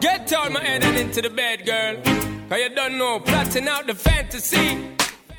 Get all my head and into the bed, girl. Cause you don't know, plotting out the fantasy.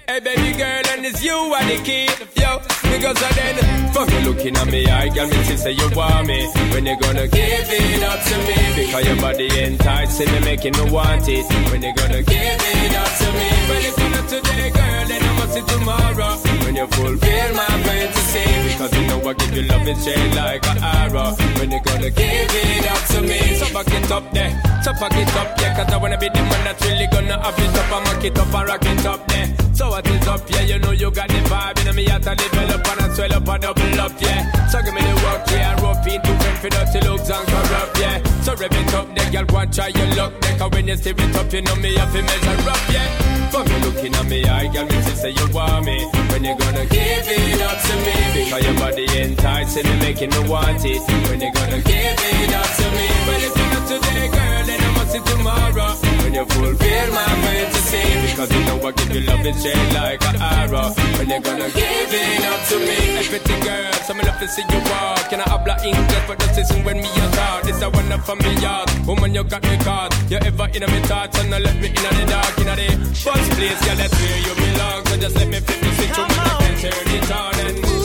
Hey baby girl, and it's you are the key. Yo, because I then fuck you looking at me, I got me to say you want me. When you gonna give it up to me? Because your body enticing me, making me want it. When you gonna give it up to me? Well, if not today, girl, then I must see tomorrow. When you fulfill my fantasy, because you know I give you love and shade like an arrow. When you gonna give it up to me? So back it up there, so back it up, yeah. Cause I wanna be the man that's really gonna have it up and mark it up and rock it up there. So what is up, yeah? You know you got the vibe, and me at to develop and I swell up and double up, yeah. So give me the work, yeah. Rope into friend for dirty looks and corrupt, yeah. So rev it up, there, girl, go and try your luck. Cause when you steer it up, you know me have to measure up, yeah. For me looking at me, I got me to say you want me. When you gonna give it up to me? Because your body enticing me, making me want it. When you gonna give it up to me? Well, if you're not today, girl, then I must see tomorrow. When you fulfill my you know I give love and shade like an arrow. When you gonna give it up to me? Hey, pretty girl, so me love to see you walk. Can I habla English, but just listen when me a talk. This a one up from me yard. Woman, you got me caught. You ever in me thoughts and I let me in the dark, in the first place, girl, that's where you belong. So just let me flip the switch, woman, I turn it on and give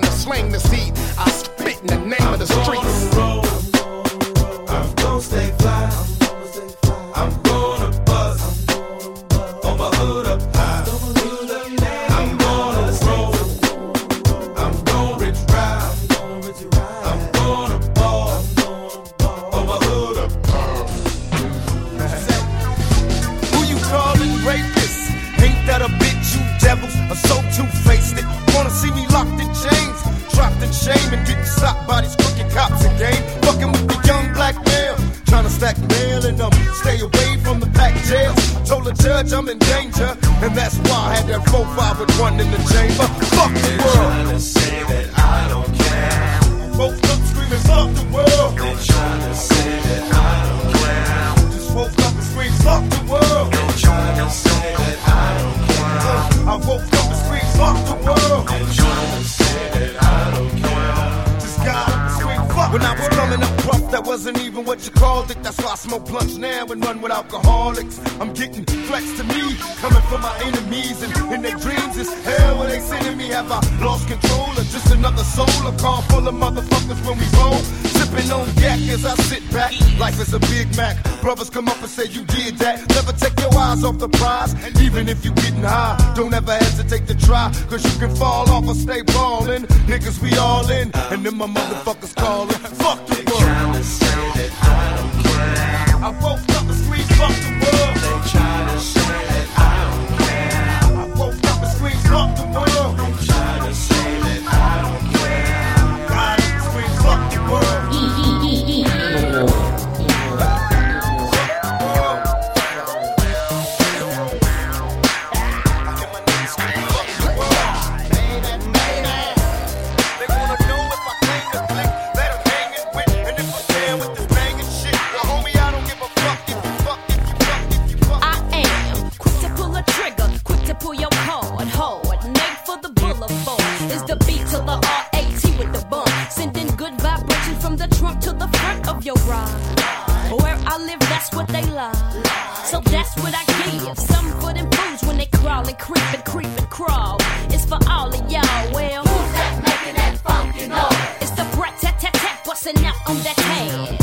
down and slang this heat. I spit in the name of the streets. motherfuckers when we roll. Sipping on yak as I sit back. Life is a Big Mac. Brothers come up and say you did that. Never take your eyes off the prize. And even if you getting high, don't ever hesitate to try. Cause you can fall off or stay ballin'. Niggas, we all in. And then my motherfuckers callin'. Fuck the world. I woke on that head.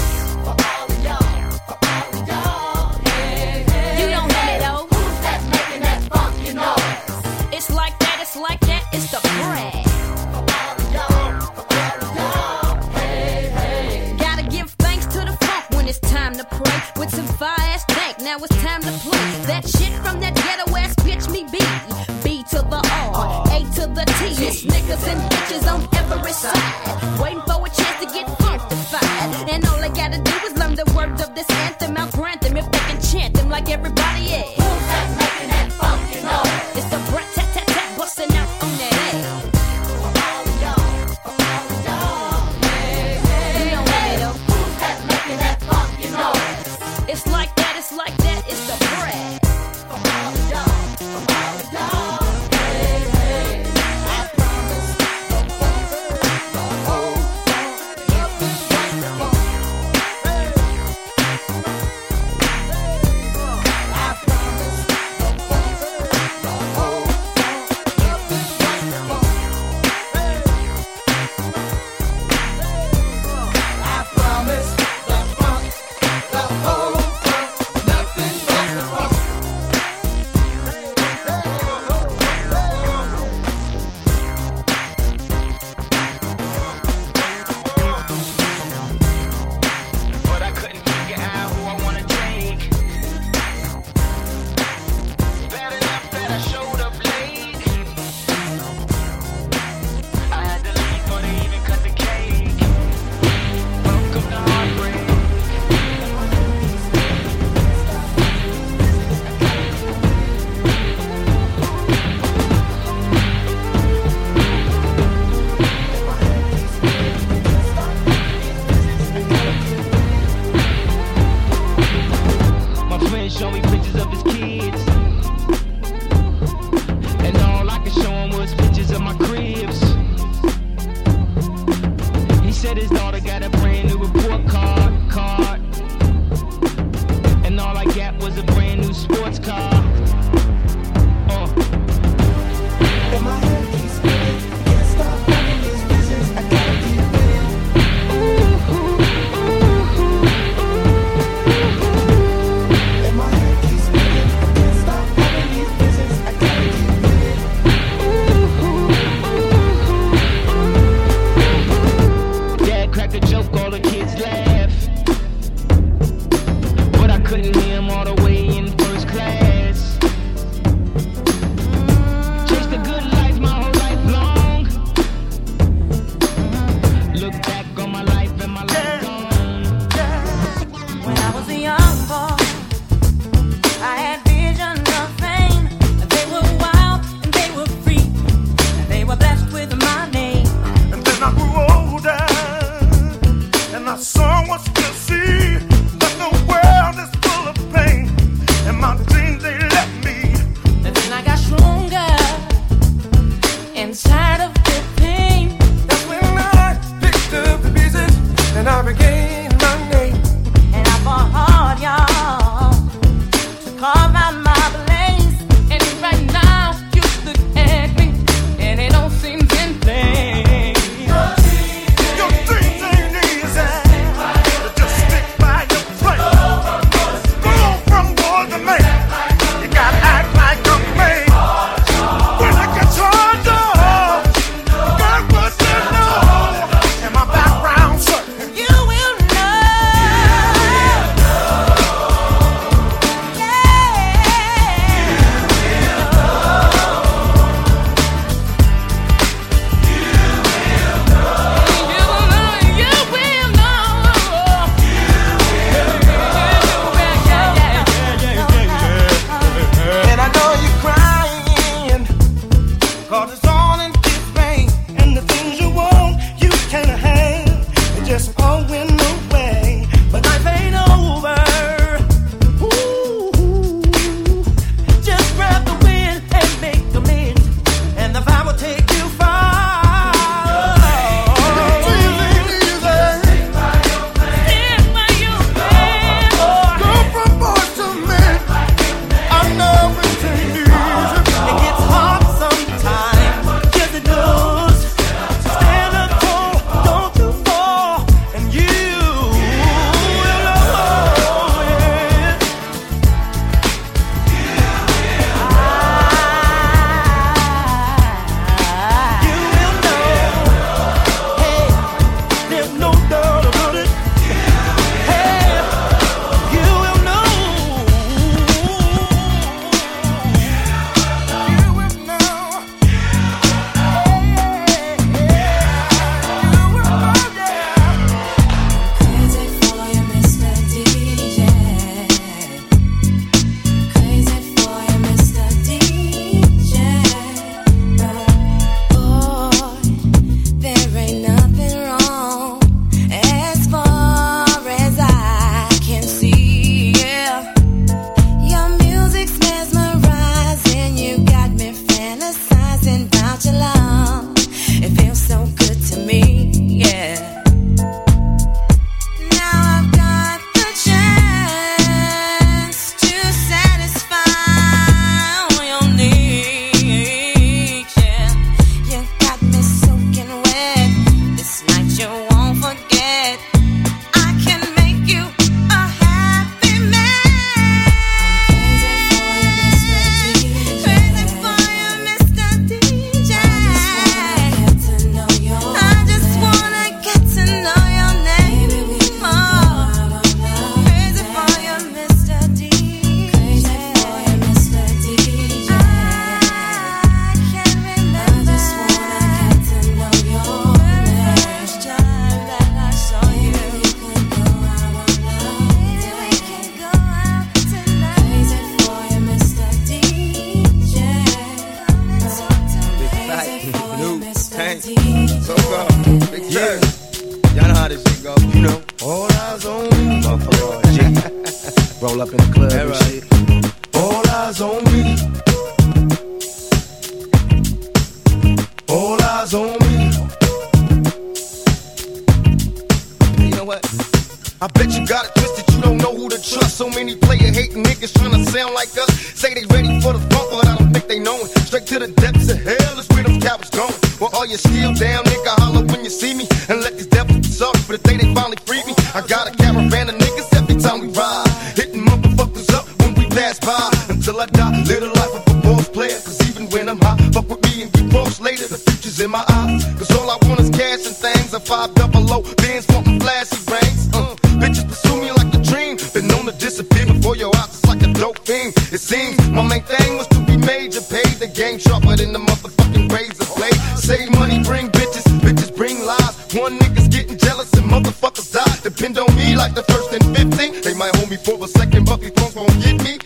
Fuck with me and get cross later. The future's in my eyes. Cause all I want is cash and things. A five double O, bands wanting flashy rings. Uh, bitches pursue me like a dream. Been known to disappear before your eyes. It's like a dope thing. It seems my main thing was to be major. Paid the game sharper than the motherfucking razor blade. Save money, bring bitches. Bitches bring lies. One nigga's getting jealous and motherfuckers die. Depend on me like the first and 15. They might hold me for a second, but these punks won't get me.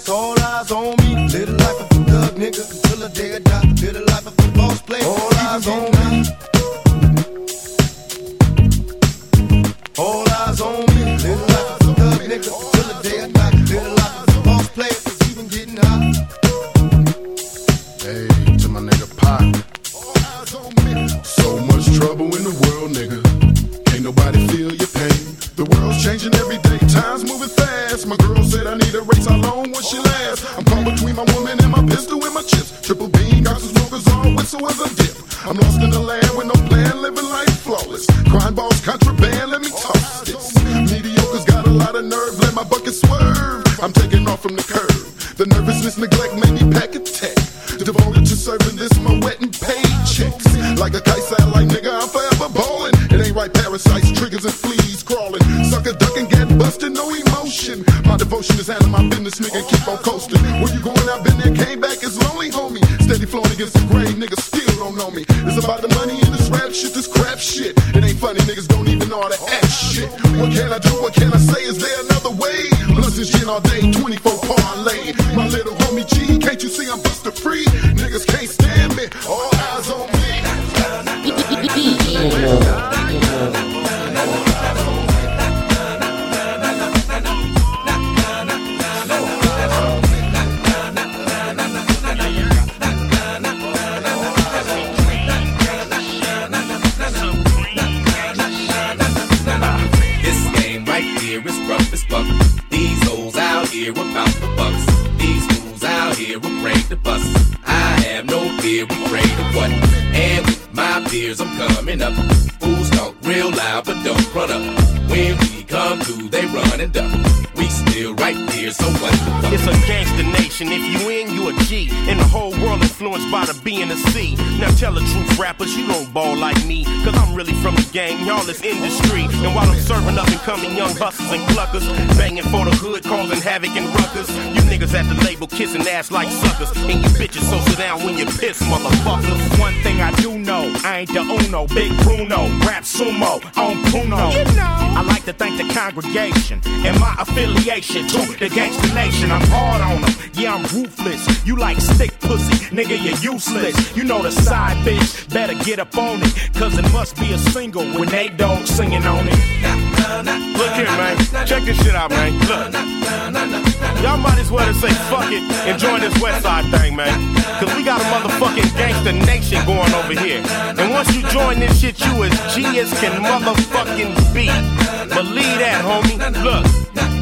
Pass. All eyes on me. Live the life of a thug nigga until the day I die. Live the life of a boss player. All eyes on me. Nervousness, neglect made me pack a tech. Devoted to serving this, my wet and paychecks. Like a kite satellite, nigga, I'm forever ballin'. It ain't right, parasites, triggers, and fleas crawling. Sucker ducking, get busted, no emotion. My devotion is handling my business, nigga, keep on coasting. Where you going? I've been there, came back, it's lonely, homie. Steady flowing against the grave, niggas still don't know me. It's about the money in this rap shit, this crap shit. It ain't funny, niggas don't even know how to act shit. What can I do? What can I say? Is there another way? Plus this gin all day, 24 Studios. And the whole world influenced by the B and the C. Now tell the truth, rappers, you don't ball like me. Cause I'm really from the gang, y'all is industry. And while I'm serving up and coming young hustlers and cluckers, banging for the hood, causing havoc and ruckus. You niggas at the label kissing ass like suckers. And you bitches so sit down when you piss, motherfuckers. One thing I do know, I ain't the Uno, Big Bruno, rap sumo on Puno. You know. I like to thank the congregation and my affiliation to the gangster nation. I'm hard on them, yeah, I'm ruthless. You like stick pussy, nigga, you're useless. You know the side bitch, better get up on it, cause it must be a single when they don't singing on it. Look here, man. Check this shit out, man. Look. Y'all might as well just say fuck it and join this West Side thing, man. Cause we got a motherfucking gangster nation going over here. And once you join this shit, you as G as can motherfucking be. Believe that, homie. Look,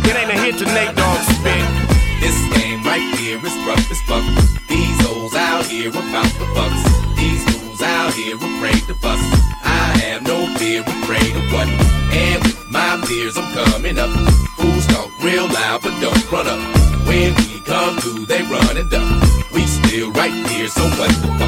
it ain't a hit to Nate Dogg spit. This game right here is rough as fuck. These hoes out here about the bucks. These fools out here afraid to bust. I have no fear, afraid of what? And with my peers, I'm coming up. Fools talk real loud, but don't run up. When we come through, they run and duck. We still right here, so what the fuck?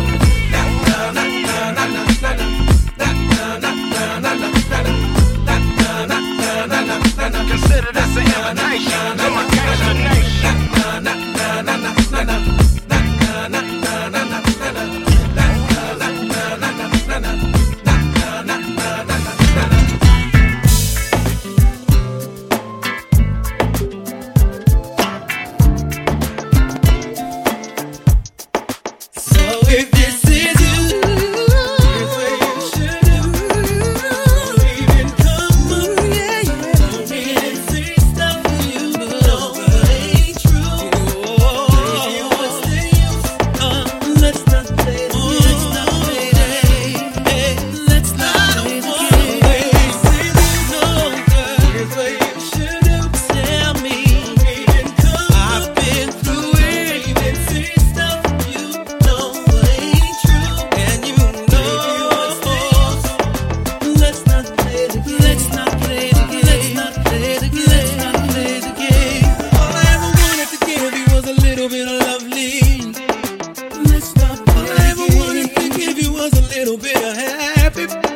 it'll be a happy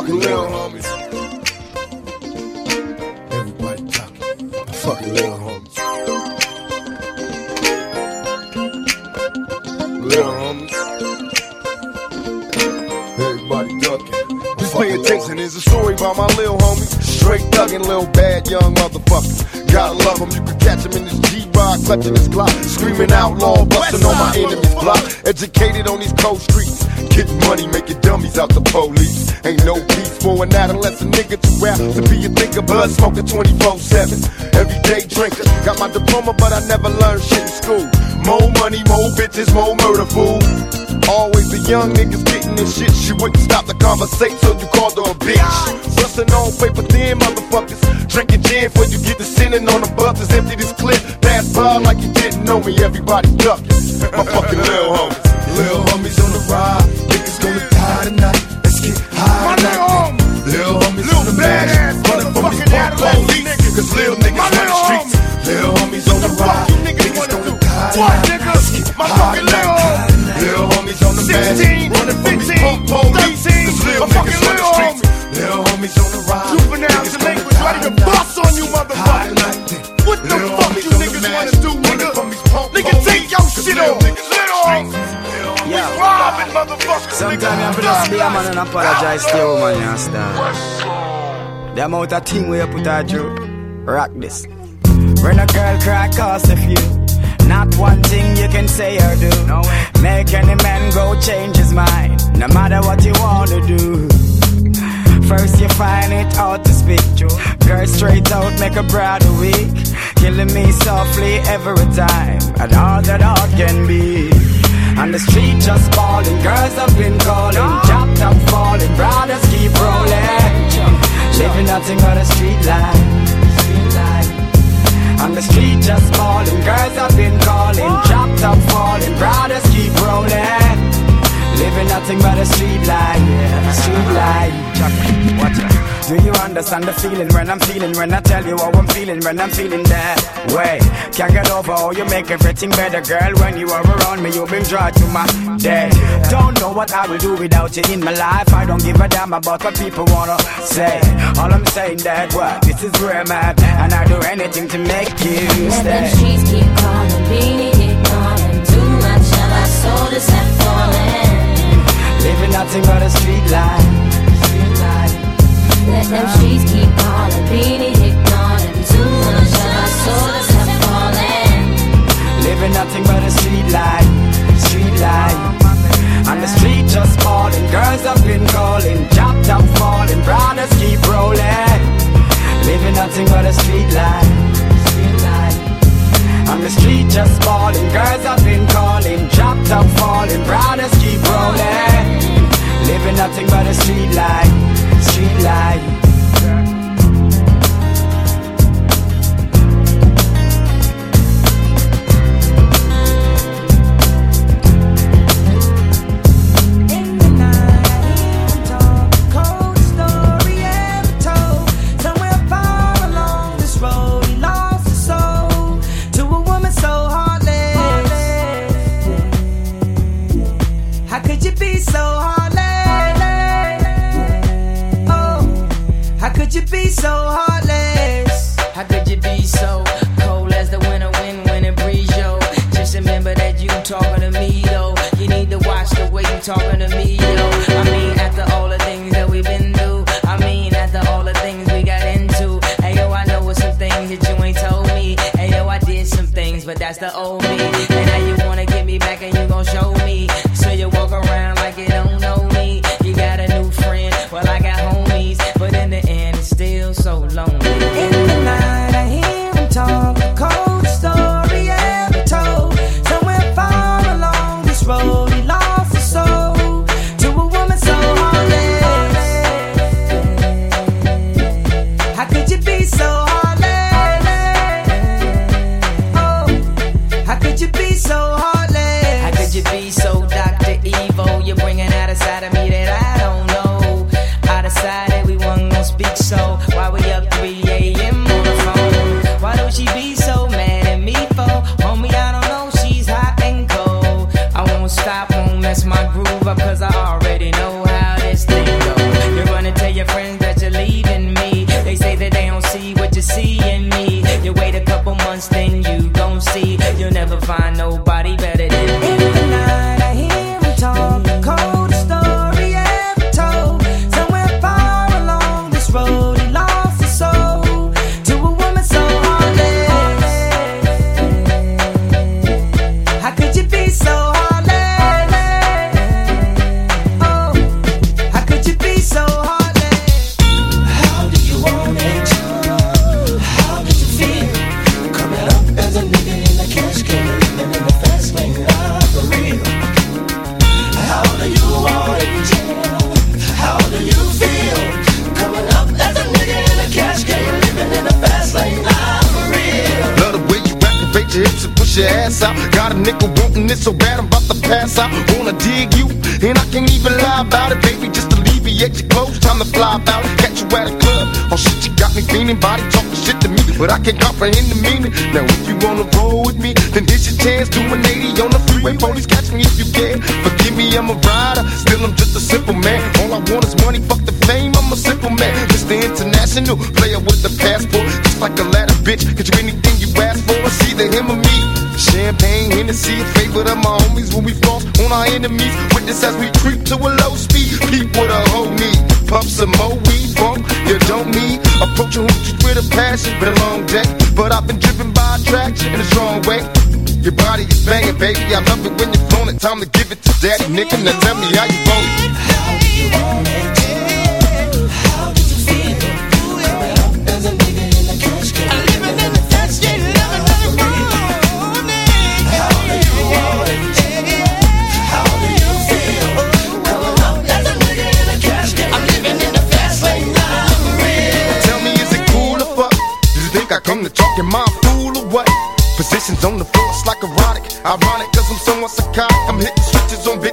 Fucking little homies. Everybody talking. Fucking little homies. Little homies. Everybody ducking. Just pay attention. Here's a story about my little homie. Straight thuggin', little bad young motherfucker. Gotta love him. You can catch him in G-Rod, clutching his Glock, screaming outlaw, busting on my enemy's block. Educated on these cold streets. Getting money, making dummies out the police. Ain't no peace for an adolescent nigga to rap. To be a thinker, blood smoker 24 7. Everyday drinker. Got my diploma, but I never learned shit in school. More money, more bitches, more murder, fool. Always the young niggas getting this shit. She wouldn't stop the conversation, so you called her a bitch. Bustin' on paper thin motherfuckers. Drinking gin before you get to sinning on the buses. Empty this clip, pass by like you didn't know me. Everybody ducking. My fucking little homies. Little homies on the ride. Niggas gonna die tonight. Cause little niggas run the streets. Little homies on the ride. Niggas gonna die. Let's get high tonight. Little homies on the. Running from these punk police. Cause little niggas streets. Little homies on the ride. Juveniles and language ready to bust on you motherfuckers. What the fuck you niggas wanna do, nigga? Nigga, take your shit off. Little robbing motherfuckers, Sometimes you have to just be a man and apologize to your woman, you understand? The amount of thing we put her through, rock this. When a girl cry, cost a few. Not one thing you can say or do. No Make any man go change his mind, no matter what you wanna do. First you find it hard to speak to. Girl straight out make a brother weak Killing me softly every time And all that art can be On the street just falling Girls have been calling Chopped up falling Brothers keep rolling Living nothing but a street life On the street just falling, Girls have been calling Chopped up falling Brothers keep rolling Living nothing but a street life, street life. Watch out. Do you understand the feeling when I'm feeling? When I tell you how I'm feeling, when I'm feeling that way. Can't get over how you make everything better, girl. When you are around me, you bring joy to my day. Don't know what I will do without you in my life. I don't give a damn about what people wanna say. All I'm saying that what this is where I'm at, and I do anything to make you stay. Let them stay. streets keep calling, Beenie ignoring too much, and my soul is falling. Living nothing but a street life. Let them streets keep calling, Beenie ignoring too much, and my soul is half falling. Living nothing but a street life, street life. On the street just calling, girls have been calling, chop top falling, brothers keep rolling. Living nothing but a street life, street life. On the street just falling, girls have been calling, chop top falling, brothers keep rolling. Living nothing but a street life, street life. How could you be so cold as the winter wind when it breeze, yo? Just remember that you talking to me, though. You need to watch the way you talking to me, yo. I mean, after all the things that we've been through, I mean, after all the things we got into. Hey, yo, I know it's some things that you ain't told me. Hey, yo, I did some things, but that's the old me. And now you wanna get me back and you gon' show me. So you walk around like you don't know me. You got a new friend, well, I got homies. But in the end, it's still so lonely. Then you gon' see. You'll never find nobody better to out. Wanna dig you, and I can't even lie about it, baby. Just alleviate your clothes, time to fly out. Catch you at a club. Oh shit, you got me feeling, body talking shit to me, but I can't comprehend the meaning. Now if you wanna roll with me, then here's your chance. Do an 80 on the freeway, police catch me if you can. Forgive me, I'm a rider, still I'm just a simple man. All I want is money, fuck the fame, I'm a simple man. Mr. International, player with a passport, just like a ladder, bitch. Get you anything you ask for, it's either him or me. Champagne, Hennessy, on our enemies. Witness as we creep to a low speed. Peep with a whole need. Pump some more weed, bump. You don't need. Approaching hoochies with a passion. Been a long day, but I've been driven by attraction in a strong way. Your body is banging, baby. I love it when you're it. Time to give it to daddy, nigga. Now tell me how you want it. On the it's like erotic. Ironic, cause I'm somewhat psychotic. I'm hitting switches on bitches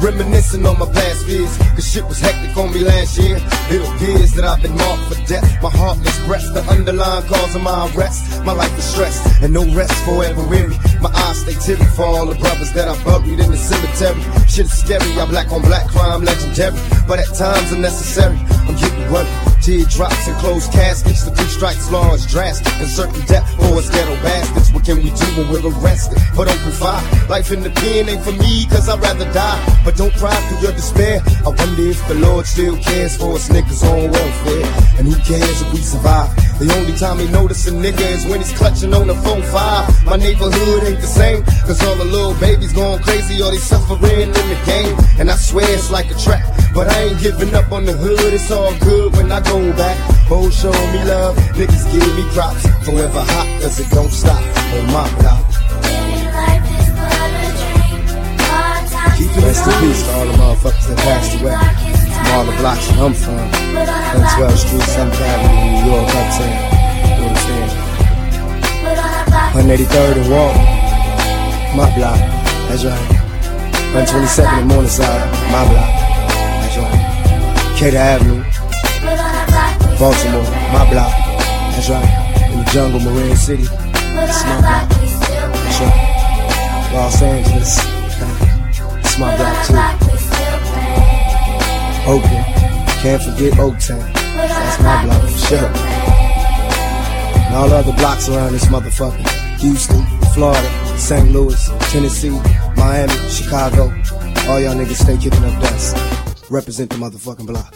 reminiscing on my past fears. Cause shit was hectic on me last year. It appears that I've been marked for death. My heartless expressed the underlying cause of my arrest. My life is stressed, and no rest forever weary. My eyes stay teary for all the brothers that I buried in the cemetery. Shit is scary, I black on black crime legendary. But at times unnecessary, I'm getting worried. Teardrops and closed caskets, the three strikes law is drastic. And certain death for us ghetto bastards. What can we do when we're arrested? But open fire, life in the pen ain't for me, cause I'd rather die. But don't cry through your despair. I wonder if the Lord still cares for us niggas on welfare. And who cares if we survive? The only time he notice a nigga is when he's clutching on the phone five. My neighborhood ain't the same, cause all the little babies going crazy or they suffering in the game. And I swear it's like a trap, but I ain't giving up on the hood, it's all good when I go back. Both show me love, niggas give me props. Forever hot, cause it don't stop on my block. Rest in peace to all the motherfuckers that passed away. All the blocks that I'm from. 112th Street, 7th Avenue, New York, uptown. 183rd and Walton. My block. That's right. 122nd and Morningside. My block. That's right. Cater Avenue. Baltimore. My block. That's right. In the jungle, Marin City. That's my block. That's right. Los Angeles. It's my block too. Oakland, can't forget Oaktown. That's my block for sure. And all the other blocks around this motherfucker. Houston, Florida, St. Louis, Tennessee, Miami, Chicago. All y'all niggas stay kicking up dust. Represent the motherfucking block.